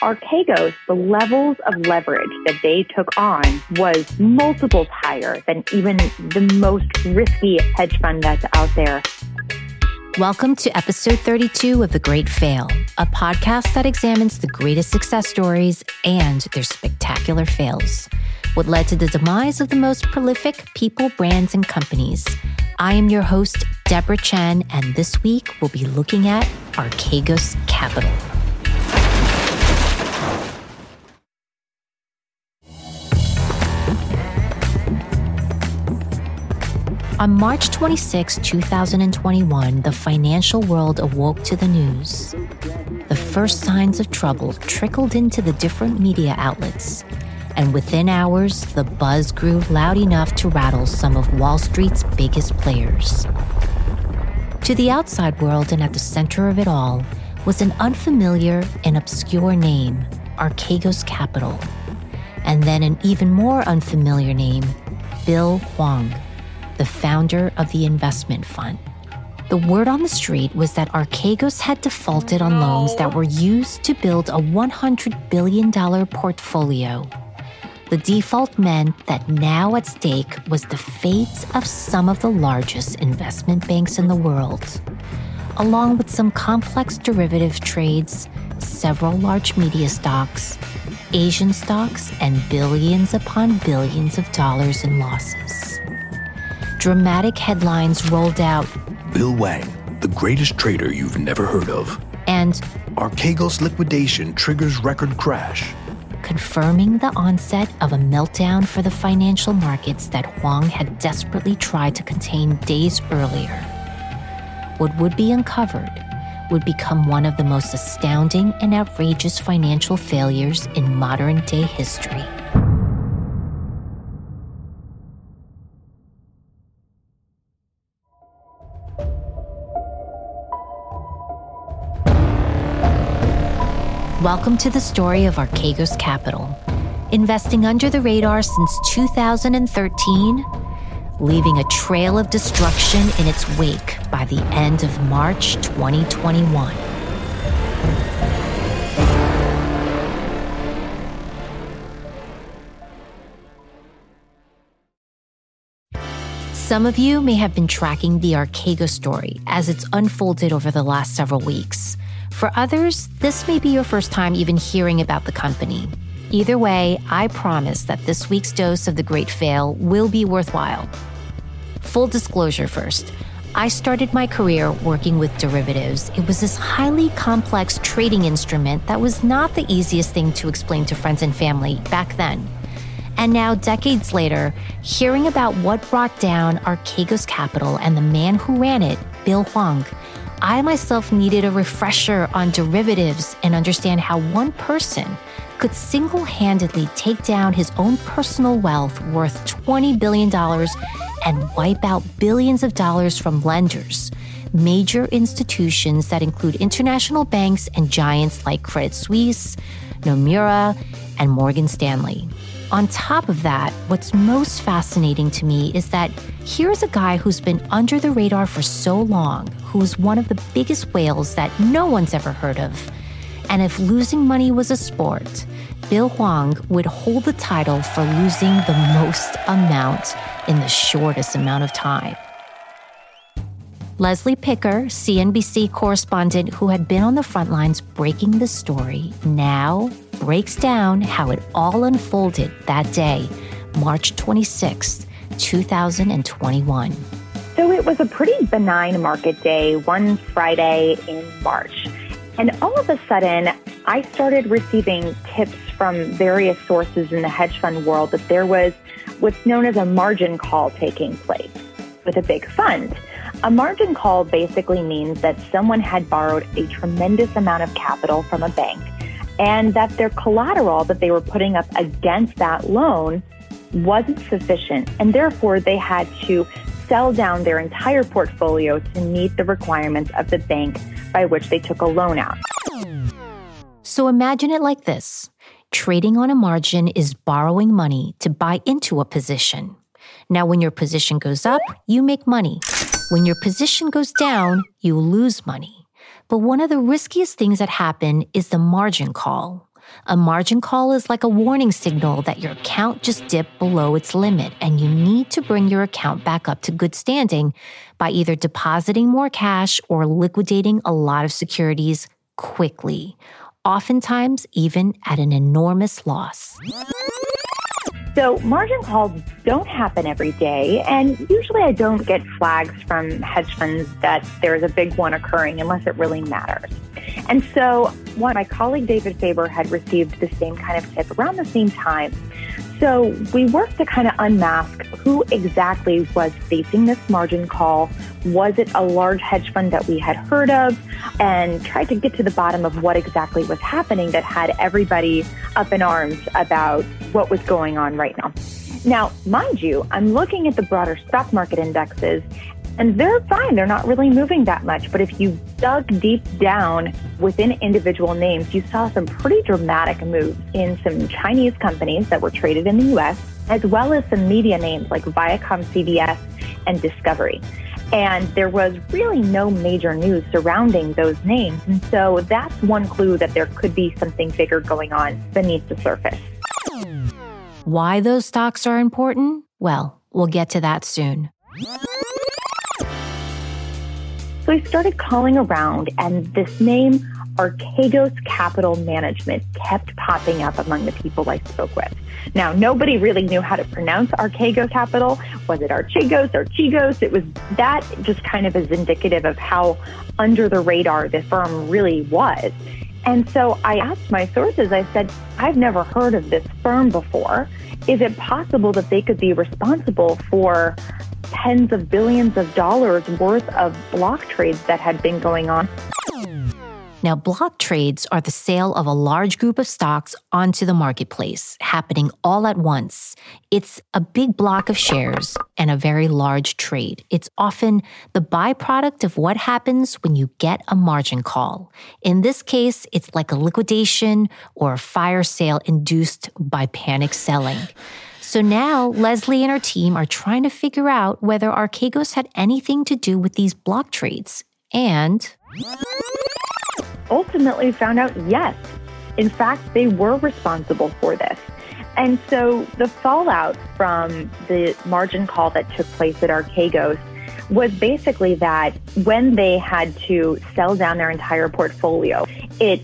Archegos, the levels of leverage that they took on was multiples higher than even the most risky hedge fund that's out there. Welcome to episode 32 of The Great Fail, a podcast that examines the greatest success stories and their spectacular fails. What led to the demise of the most prolific people, brands, and companies. I am your host, Deborah Chen, and this week we'll be looking at Archegos Capital. On March 26, 2021, the financial world awoke to the news. The first signs of trouble trickled into the different media outlets, and within hours, the buzz grew loud enough to rattle some of Wall Street's biggest players. To the outside world and at the center of it all was an unfamiliar and obscure name, Archegos Capital, and then an even more unfamiliar name, Bill Hwang the founder of the investment fund. The word on the street was that Archegos had defaulted on loans that were used to build a $100 billion portfolio. The default meant that now at stake was the fate of some of the largest investment banks in the world, along with some complex derivative trades, several large media stocks, Asian stocks, and billions upon billions of dollars in losses dramatic headlines rolled out. Bill Hwang, the greatest trader you've never heard of. And Archegos liquidation triggers record crash. Confirming the onset of a meltdown for the financial markets that Hwang had desperately tried to contain days earlier. What would be uncovered would become one of the most astounding and outrageous financial failures in modern day history. Welcome to the story of Archegos Capital, investing under the radar since 2013, leaving a trail of destruction in its wake by the end of March 2021. Some of you may have been tracking the Archegos story as it's unfolded over the last several weeks. For others, this may be your first time even hearing about the company. Either way, I promise that this week's dose of the great fail will be worthwhile. Full disclosure first. I started my career working with derivatives. It was this highly complex trading instrument that was not the easiest thing to explain to friends and family back then. And now, decades later, hearing about what brought down Archegos Capital and the man who ran it, Bill Hwang, I myself needed a refresher on derivatives and understand how one person could single handedly take down his own personal wealth worth $20 billion and wipe out billions of dollars from lenders, major institutions that include international banks and giants like Credit Suisse, Nomura, and Morgan Stanley. On top of that, what's most fascinating to me is that here's a guy who's been under the radar for so long, who's one of the biggest whales that no one's ever heard of. And if losing money was a sport, Bill Hwang would hold the title for losing the most amount in the shortest amount of time. Leslie Picker, CNBC correspondent who had been on the front lines breaking the story, now breaks down how it all unfolded that day, March 26, 2021. So it was a pretty benign market day, one Friday in March. And all of a sudden, I started receiving tips from various sources in the hedge fund world that there was what's known as a margin call taking place with a big fund. A margin call basically means that someone had borrowed a tremendous amount of capital from a bank and that their collateral that they were putting up against that loan wasn't sufficient. And therefore, they had to sell down their entire portfolio to meet the requirements of the bank by which they took a loan out. So imagine it like this trading on a margin is borrowing money to buy into a position. Now, when your position goes up, you make money. When your position goes down, you lose money. But one of the riskiest things that happen is the margin call. A margin call is like a warning signal that your account just dipped below its limit and you need to bring your account back up to good standing by either depositing more cash or liquidating a lot of securities quickly, oftentimes even at an enormous loss. So margin calls don't happen every day, and usually I don't get flags from hedge funds that there's a big one occurring unless it really matters. And so one, my colleague David Faber had received the same kind of tip around the same time. So we worked to kind of unmask who exactly was facing this margin call. Was it a large hedge fund that we had heard of? And tried to get to the bottom of what exactly was happening that had everybody up in arms about what was going on right now. Now, mind you, I'm looking at the broader stock market indexes and they're fine. They're not really moving that much. But if you dug deep down within individual names, you saw some pretty dramatic moves in some Chinese companies that were traded in the US, as well as some media names like Viacom CBS and Discovery. And there was really no major news surrounding those names. And so that's one clue that there could be something bigger going on beneath the surface. Why those stocks are important? Well, we'll get to that soon. So I started calling around, and this name, Archegos Capital Management, kept popping up among the people I spoke with. Now, nobody really knew how to pronounce Archegos Capital. Was it Archegos, Archegos? It was that just kind of is indicative of how under the radar the firm really was. And so I asked my sources, I said, I've never heard of this firm before. Is it possible that they could be responsible for tens of billions of dollars worth of block trades that had been going on. Now, block trades are the sale of a large group of stocks onto the marketplace, happening all at once. It's a big block of shares and a very large trade. It's often the byproduct of what happens when you get a margin call. In this case, it's like a liquidation or a fire sale induced by panic selling. So now Leslie and her team are trying to figure out whether Archegos had anything to do with these block trades. And ultimately found out yes. In fact, they were responsible for this. And so the fallout from the margin call that took place at Archegos was basically that when they had to sell down their entire portfolio, it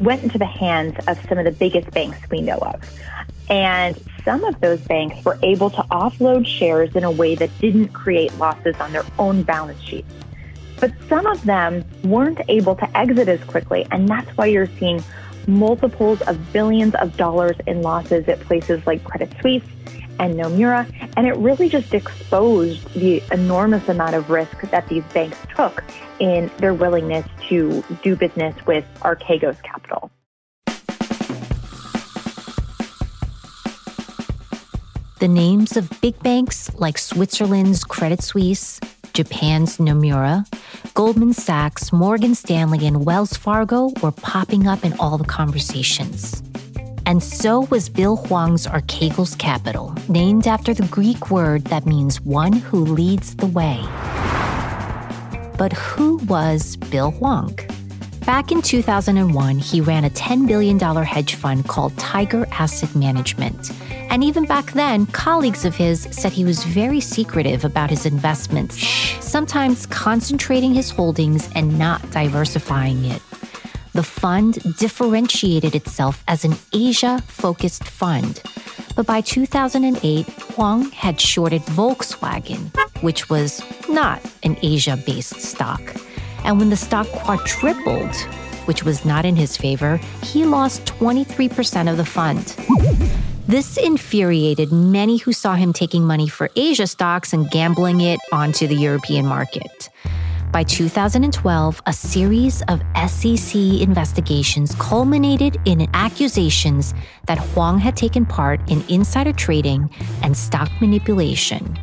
went into the hands of some of the biggest banks we know of. And some of those banks were able to offload shares in a way that didn't create losses on their own balance sheets. But some of them weren't able to exit as quickly, and that's why you're seeing multiples of billions of dollars in losses at places like Credit Suisse and Nomura. And it really just exposed the enormous amount of risk that these banks took in their willingness to do business with Archegos Capital. The names of big banks like Switzerland's Credit Suisse, Japan's Nomura, Goldman Sachs, Morgan Stanley, and Wells Fargo were popping up in all the conversations. And so was Bill Hwang's Archegos Capital, named after the Greek word that means one who leads the way. But who was Bill Hwang? Back in 2001, he ran a $10 billion hedge fund called Tiger Asia Management. And even back then, colleagues of his said he was very secretive about his investments, sometimes concentrating his holdings and not diversifying it. The fund differentiated itself as an Asia focused fund. But by 2008, Hwang had shorted Volkswagen, which was not an Asia based stock. And when the stock quadrupled, which was not in his favor, he lost 23% of the fund. This infuriated many who saw him taking money for Asia stocks and gambling it onto the European market. By 2012, a series of SEC investigations culminated in accusations that Hwang had taken part in insider trading and stock manipulation.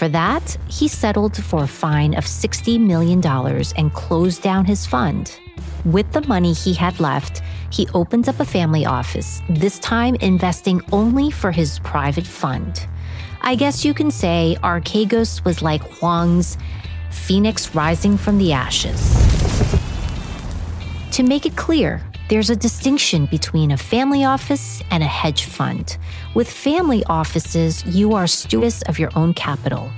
For that, he settled for a fine of $60 million and closed down his fund. With the money he had left, he opened up a family office, this time investing only for his private fund. I guess you can say Archegos was like Hwang's phoenix rising from the ashes. To make it clear, there's a distinction between a family office and a hedge fund. With family offices, you are stewards of your own capital.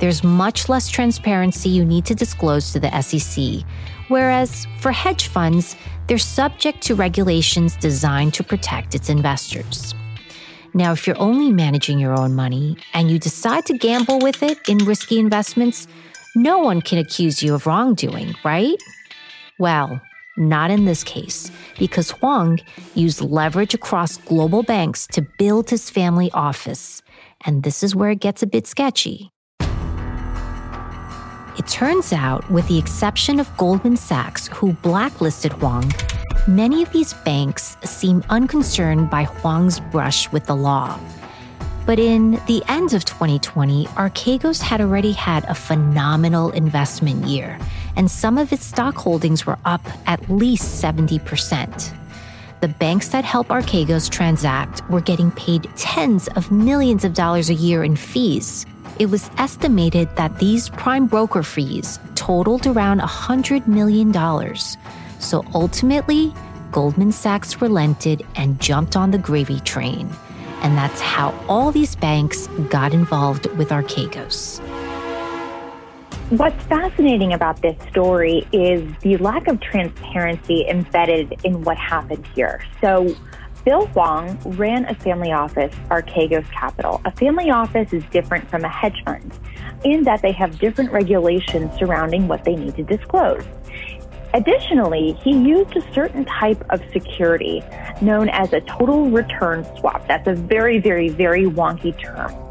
There's much less transparency you need to disclose to the SEC, whereas for hedge funds, they're subject to regulations designed to protect its investors. Now, if you're only managing your own money and you decide to gamble with it in risky investments, no one can accuse you of wrongdoing, right? Well, not in this case, because Hwang used leverage across global banks to build his family office. And this is where it gets a bit sketchy. It turns out, with the exception of Goldman Sachs, who blacklisted Hwang, many of these banks seem unconcerned by Hwang's brush with the law. But in the end of 2020, Archegos had already had a phenomenal investment year, and some of its stock holdings were up at least 70%. The banks that help Archegos transact were getting paid tens of millions of dollars a year in fees it was estimated that these prime broker fees totaled around $100 million. So ultimately, Goldman Sachs relented and jumped on the gravy train. And that's how all these banks got involved with Archegos. What's fascinating about this story is the lack of transparency embedded in what happened here. So, Bill Hwang ran a family office, Archegos Capital. A family office is different from a hedge fund in that they have different regulations surrounding what they need to disclose. Additionally, he used a certain type of security known as a total return swap. That's a very, very, very wonky term.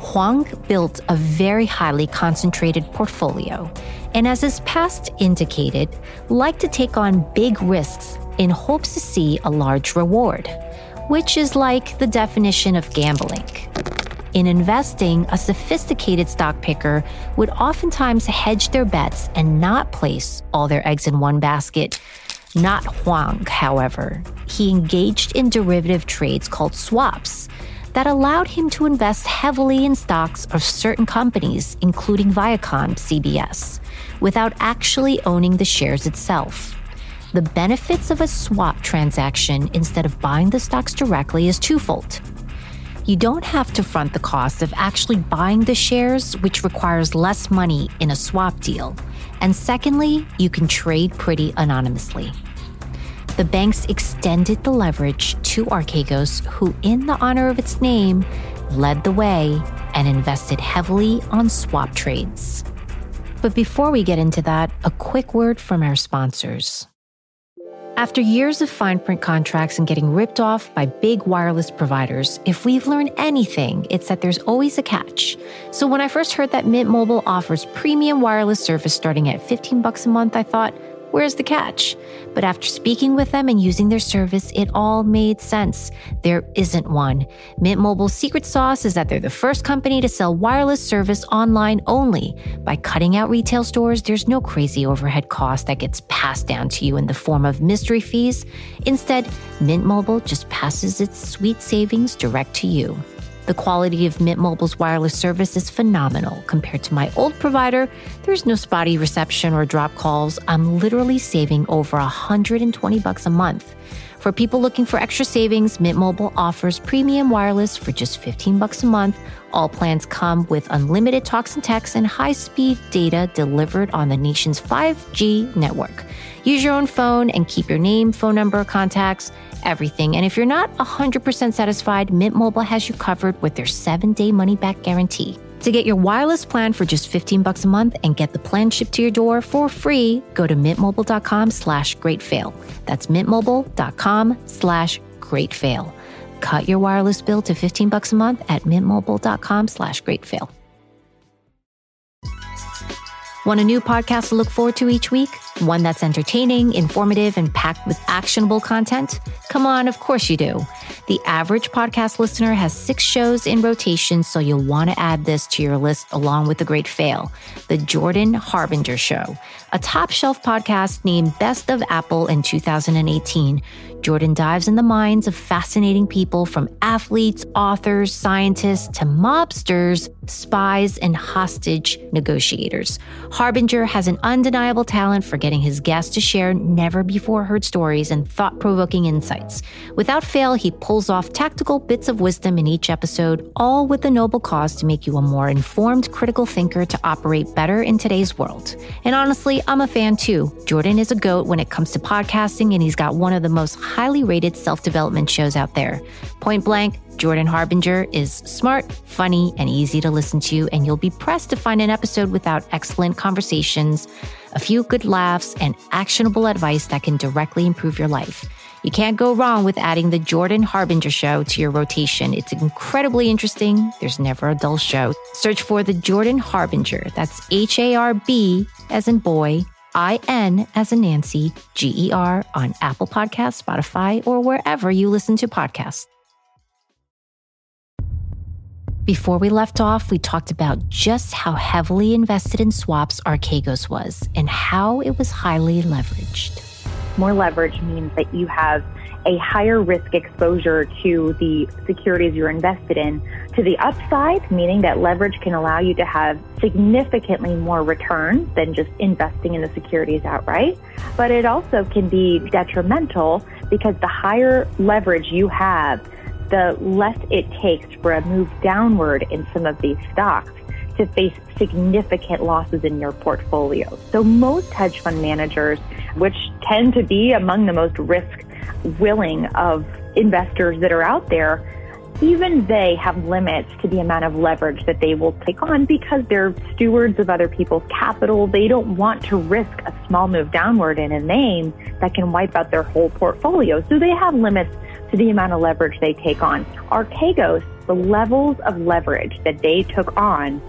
Hwang built a very highly concentrated portfolio, and as his past indicated, liked to take on big risks in hopes to see a large reward, which is like the definition of gambling. In investing, a sophisticated stock picker would oftentimes hedge their bets and not place all their eggs in one basket. Not Hwang, however. He engaged in derivative trades called swaps that allowed him to invest heavily in stocks of certain companies, including Viacom CBS, without actually owning the shares itself. The benefits of a swap transaction instead of buying the stocks directly is twofold. You don't have to front the cost of actually buying the shares, which requires less money in a swap deal. And secondly, you can trade pretty anonymously. The banks extended the leverage to Archegos, who, in the honor of its name, led the way and invested heavily on swap trades. But before we get into that, a quick word from our sponsors. After years of fine print contracts and getting ripped off by big wireless providers, if we've learned anything, it's that there's always a catch. So when I first heard that Mint Mobile offers premium wireless service starting at 15 bucks a month, I thought, Where's the catch? But after speaking with them and using their service, it all made sense. There isn't one. Mint Mobile's secret sauce is that they're the first company to sell wireless service online only. By cutting out retail stores, there's no crazy overhead cost that gets passed down to you in the form of mystery fees. Instead, Mint Mobile just passes its sweet savings direct to you. The quality of Mint Mobile's wireless service is phenomenal. Compared to my old provider, there's no spotty reception or drop calls. I'm literally saving over 120 bucks a month. For people looking for extra savings, Mint Mobile offers premium wireless for just 15 bucks a month. All plans come with unlimited talks and texts and high-speed data delivered on the nation's 5G network. Use your own phone and keep your name, phone number, contacts, everything. And if you're not 100% satisfied, Mint Mobile has you covered with their 7-day money-back guarantee. To get your wireless plan for just 15 bucks a month and get the plan shipped to your door for free, go to mintmobile.com slash greatfail. That's mintmobile.com slash greatfail. Cut your wireless bill to 15 bucks a month at mintmobile.com slash greatfail. Want a new podcast to look forward to each week? One that's entertaining, informative, and packed with actionable content? Come on, of course you do. The average podcast listener has six shows in rotation, so you'll want to add this to your list along with The Great Fail, The Jordan Harbinger Show, a top shelf podcast named Best of Apple in 2018. Jordan dives in the minds of fascinating people from athletes, authors, scientists to mobsters, spies, and hostage negotiators. Harbinger has an undeniable talent for getting his guests to share never before heard stories and thought provoking insights. Without fail, he pulls off tactical bits of wisdom in each episode, all with the noble cause to make you a more informed, critical thinker to operate better in today's world. And honestly, I'm a fan too. Jordan is a goat when it comes to podcasting, and he's got one of the most highly rated self development shows out there. Point blank, Jordan Harbinger is smart, funny, and easy to listen to, and you'll be pressed to find an episode without excellent conversations, a few good laughs, and actionable advice that can directly improve your life. You can't go wrong with adding the Jordan Harbinger Show to your rotation. It's incredibly interesting. There's never a dull show. Search for the Jordan Harbinger. That's H A R B as in boy, I N as in Nancy, G E R on Apple Podcasts, Spotify, or wherever you listen to podcasts. Before we left off, we talked about just how heavily invested in swaps Archegos was and how it was highly leveraged. More leverage means that you have a higher risk exposure to the securities you're invested in. To the upside, meaning that leverage can allow you to have significantly more return than just investing in the securities outright. But it also can be detrimental because the higher leverage you have, the less it takes for a move downward in some of these stocks to face significant losses in your portfolio. So most hedge fund managers, which tend to be among the most risk willing of investors that are out there, even they have limits to the amount of leverage that they will take on because they're stewards of other people's capital. They don't want to risk a small move downward in a name that can wipe out their whole portfolio. So they have limits to the amount of leverage they take on. Archegos, the levels of leverage that they took on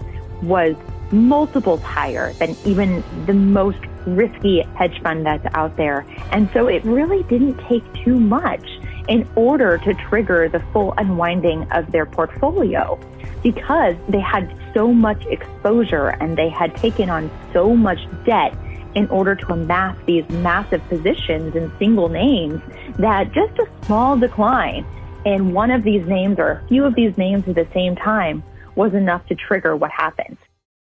was multiples higher than even the most risky hedge fund that's out there. And so it really didn't take too much in order to trigger the full unwinding of their portfolio because they had so much exposure and they had taken on so much debt in order to amass these massive positions in single names that just a small decline in one of these names or a few of these names at the same time was enough to trigger what happened.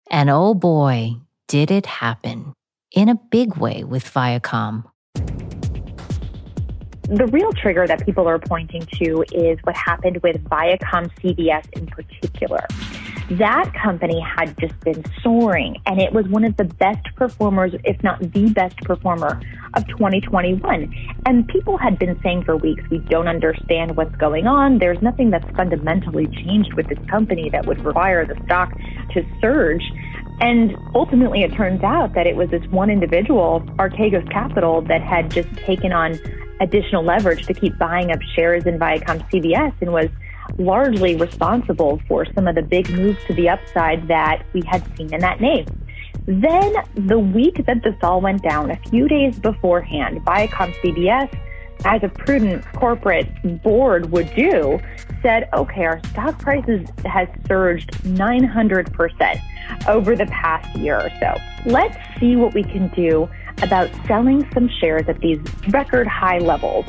And oh boy, did it happen in a big way with Viacom. The real trigger that people are pointing to is what happened with Viacom CBS in particular. That company had just been soaring, and it was one of the best performers, if not the best performer of 2021. And people had been saying for weeks, we don't understand what's going on. There's nothing that's fundamentally changed with this company that would require the stock to surge. And ultimately, it turns out that it was this one individual, Archegos Capital, that had just taken on additional leverage to keep buying up shares in Viacom CBS and was largely responsible for some of the big moves to the upside that we had seen in that name. Then, the week that this all went down, a few days beforehand, Viacom CBS, as a prudent corporate board would do, said, okay, our stock prices has surged 900% over the past year or so. Let's see what we can do about selling some shares at these record high levels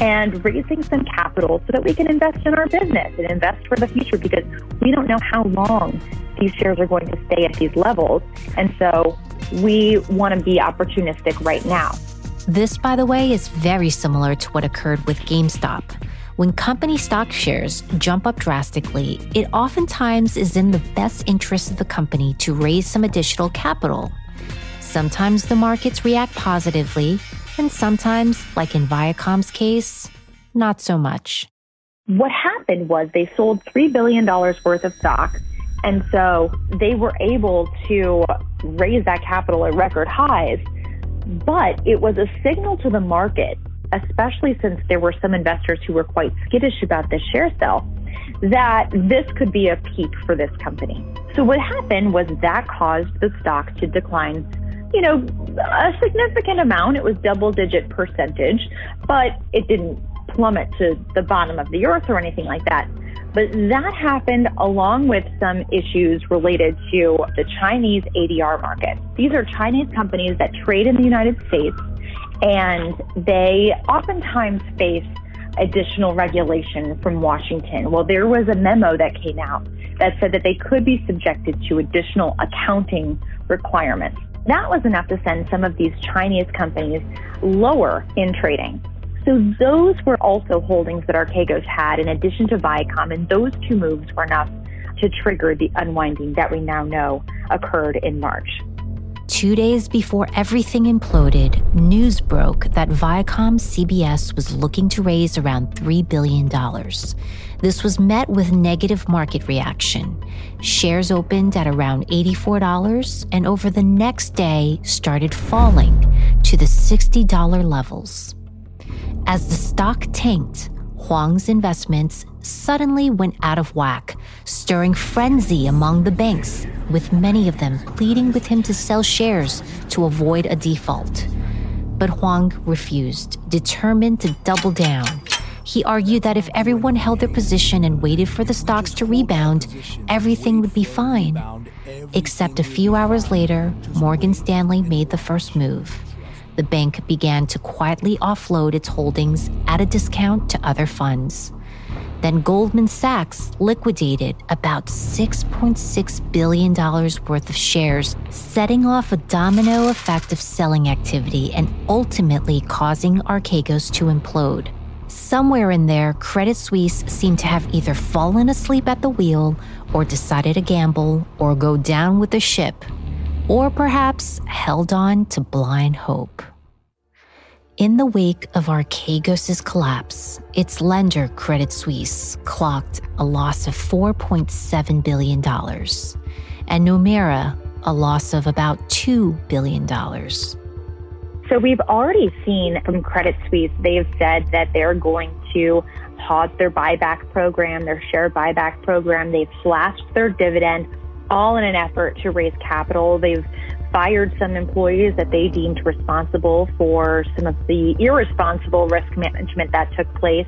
and raising some capital so that we can invest in our business and invest for the future because we don't know how long these shares are going to stay at these levels. And so we want to be opportunistic right now. This, by the way, is very similar to what occurred with GameStop. When company stock shares jump up drastically, it oftentimes is in the best interest of the company to raise some additional capital. Sometimes the markets react positively, and sometimes, like in Viacom's case, not so much. What happened was they sold $3 billion worth of stock. And so they were able to raise that capital at record highs. But it was a signal to the market, especially since there were some investors who were quite skittish about this share sale, that this could be a peak for this company. So what happened was that caused the stock to decline you know, a significant amount. It was double digit percentage, but it didn't plummet to the bottom of the earth or anything like that. But that happened along with some issues related to the Chinese ADR market. These are Chinese companies that trade in the United States and they oftentimes face additional regulation from Washington. Well, there was a memo that came out that said that they could be subjected to additional accounting requirements. That was enough to send some of these Chinese companies lower in trading. So those were also holdings that Archegos had in addition to Viacom, and those two moves were enough to trigger the unwinding that we now know occurred in March. Two days before everything imploded, news broke that Viacom CBS was looking to raise around $3 billion. This was met with negative market reaction. Shares opened at around $84 and over the next day started falling to the $60 levels. As the stock tanked, Hwang's investments suddenly went out of whack, stirring frenzy among the banks, with many of them pleading with him to sell shares to avoid a default. But Hwang refused, determined to double down. He argued that if everyone held their position and waited for the stocks to rebound, everything would be fine. Except a few hours later, Morgan Stanley made the first move the bank began to quietly offload its holdings at a discount to other funds. Then Goldman Sachs liquidated about $6.6 billion worth of shares, setting off a domino effect of selling activity and ultimately causing Archegos to implode. Somewhere in there, Credit Suisse seemed to have either fallen asleep at the wheel or decided to gamble or go down with the ship or perhaps held on to blind hope. In the wake of Archegos' collapse, its lender, Credit Suisse, clocked a loss of $4.7 billion, and Nomura a loss of about $2 billion. So we've already seen from Credit Suisse, they've said that they're going to pause their buyback program, their share buyback program. They've slashed their dividend all in an effort to raise capital. They've fired some employees that they deemed responsible for some of the irresponsible risk management that took place.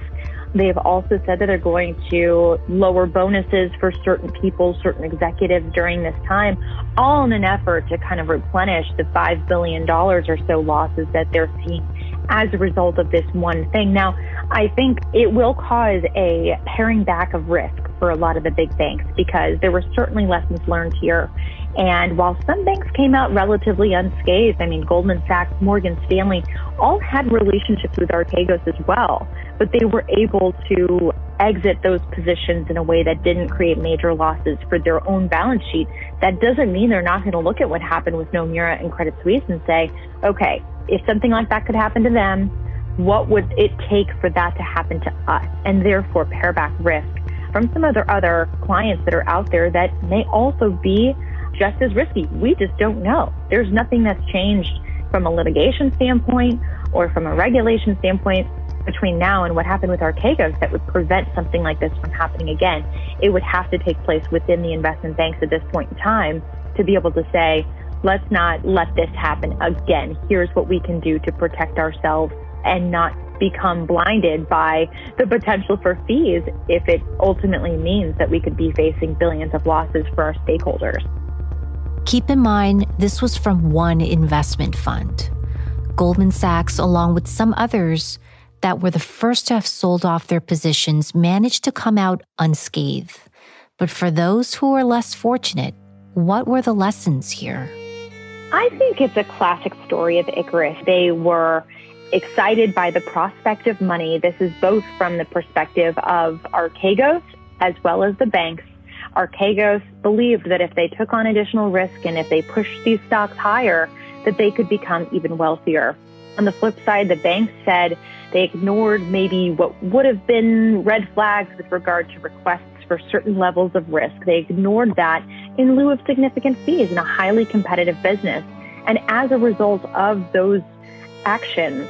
They've also said that they're going to lower bonuses for certain people, certain executives during this time, all in an effort to kind of replenish the $5 billion or so losses that they're seeing as a result of this one thing. Now, I think it will cause a paring back of risk for a lot of the big banks because there were certainly lessons learned here. And while some banks came out relatively unscathed, I mean, Goldman Sachs, Morgan Stanley, all had relationships with Archegos as well, but they were able to exit those positions in a way that didn't create major losses for their own balance sheet. That doesn't mean they're not going to look at what happened with Nomura and Credit Suisse and say, okay, if something like that could happen to them, what would it take for that to happen to us? And therefore pare back risk from some other other clients that are out there that may also be just as risky. We just don't know. There's nothing that's changed from a litigation standpoint or from a regulation standpoint between now and what happened with Archegos that would prevent something like this from happening again. It would have to take place within the investment banks at this point in time to be able to say, let's not let this happen again. Here's what we can do to protect ourselves and not become blinded by the potential for fees if it ultimately means that we could be facing billions of losses for our stakeholders. Keep in mind, this was from one investment fund. Goldman Sachs, along with some others, that were the first to have sold off their positions managed to come out unscathed. But for those who were less fortunate, what were the lessons here? I think it's a classic story of Icarus. They were excited by the prospect of money. This is both from the perspective of Archegos as well as the banks. Archegos believed that if they took on additional risk and if they pushed these stocks higher, that they could become even wealthier. On the flip side, the banks said they ignored maybe what would have been red flags with regard to requests for certain levels of risk. They ignored that in lieu of significant fees in a highly competitive business. And as a result of those actions,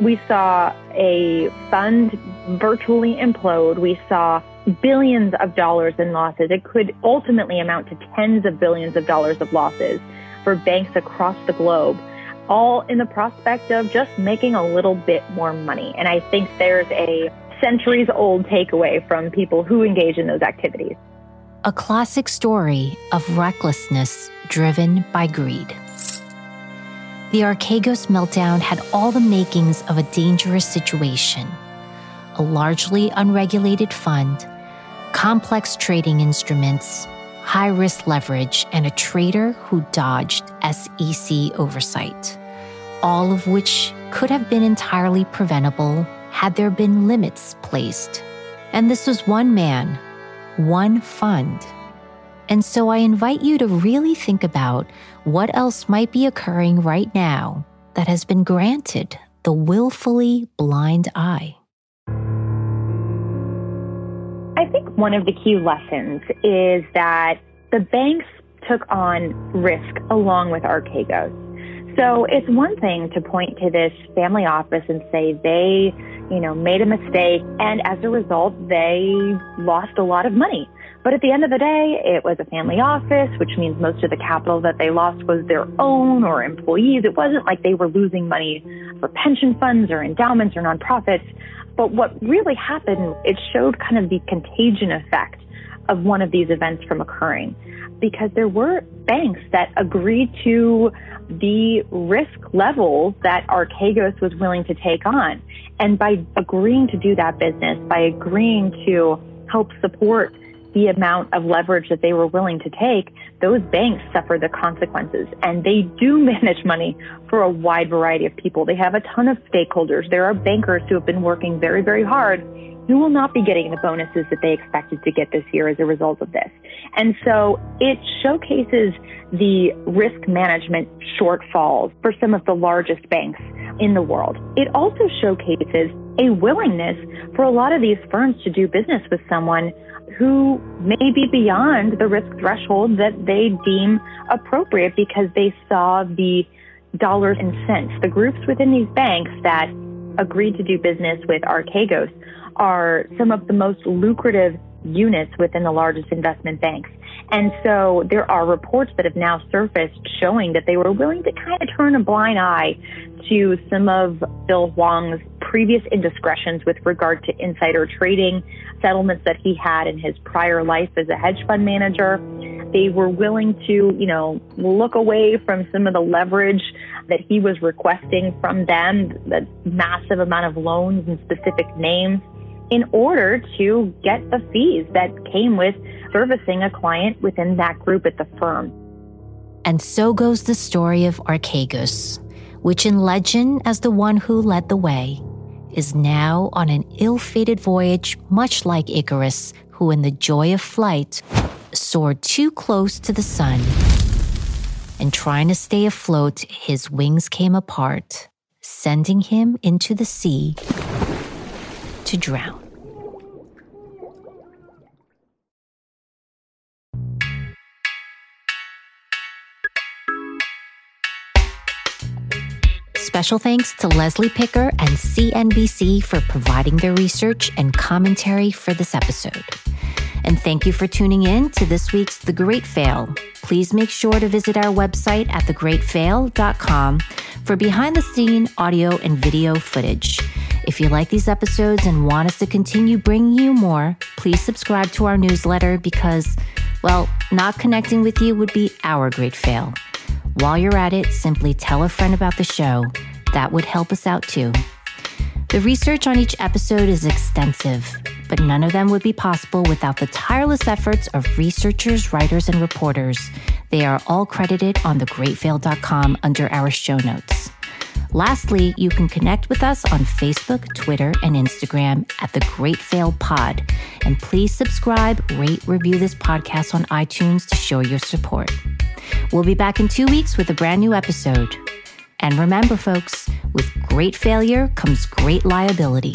we saw a fund virtually implode. We saw billions of dollars in losses. It could ultimately amount to tens of billions of dollars of losses for banks across the globe, all in the prospect of just making a little bit more money. And I think there's a centuries old takeaway from people who engage in those activities. A classic story of recklessness driven by greed. The Archegos meltdown had all the makings of a dangerous situation. A largely unregulated fund, complex trading instruments, high risk leverage, and a trader who dodged SEC oversight, all of which could have been entirely preventable had there been limits placed. And this was one man, one fund. And so I invite you to really think about what else might be occurring right now that has been granted the willfully blind eye. Think one of the key lessons is that the banks took on risk along with Archegos. So it's one thing to point to this family office and say they, you know, made a mistake and as a result they lost a lot of money. But at the end of the day, it was a family office, which means most of the capital that they lost was their own or employees. It wasn't like they were losing money for pension funds or endowments or nonprofits. But what really happened, it showed kind of the contagion effect of one of these events from occurring because there were banks that agreed to the risk levels that Archegos was willing to take on. And by agreeing to do that business, by agreeing to help support the amount of leverage that they were willing to take, those banks suffer the consequences. And they do manage money for a wide variety of people. They have a ton of stakeholders. There are bankers who have been working very, very hard who will not be getting the bonuses that they expected to get this year as a result of this. And so it showcases the risk management shortfalls for some of the largest banks in the world. It also showcases a willingness for a lot of these firms to do business with someone who may be beyond the risk threshold that they deem appropriate because they saw the dollars and cents. The groups within these banks that agreed to do business with Archegos are some of the most lucrative units within the largest investment banks. And so there are reports that have now surfaced showing that they were willing to kind of turn a blind eye to some of Bill Hwang's previous indiscretions with regard to insider trading, settlements that he had in his prior life as a hedge fund manager. They were willing to, you know, look away from some of the leverage that he was requesting from them, the massive amount of loans and specific names in order to get the fees that came with servicing a client within that group at the firm. And so goes the story of Archegos, which in legend as the one who led the way, is now on an ill fated voyage, much like Icarus, who in the joy of flight soared too close to the sun. And trying to stay afloat, his wings came apart, sending him into the sea to drown. Special thanks to Leslie Picker and CNBC for providing their research and commentary for this episode. And thank you for tuning in to this week's The Great Fail. Please make sure to visit our website at thegreatfail.com for behind the scene audio and video footage. If you like these episodes and want us to continue bringing you more, please subscribe to our newsletter because, well, not connecting with you would be our great fail. While you're at it, simply tell a friend about the show. That would help us out too. The research on each episode is extensive, but none of them would be possible without the tireless efforts of researchers, writers, and reporters. They are all credited on thegreatfail.com under our show notes. Lastly, you can connect with us on Facebook, Twitter, and Instagram at The Great Fail Pod. And please subscribe, rate, review this podcast on iTunes to show your support. We'll be back in two weeks with a brand new episode. And remember, folks, with great failure comes great liability.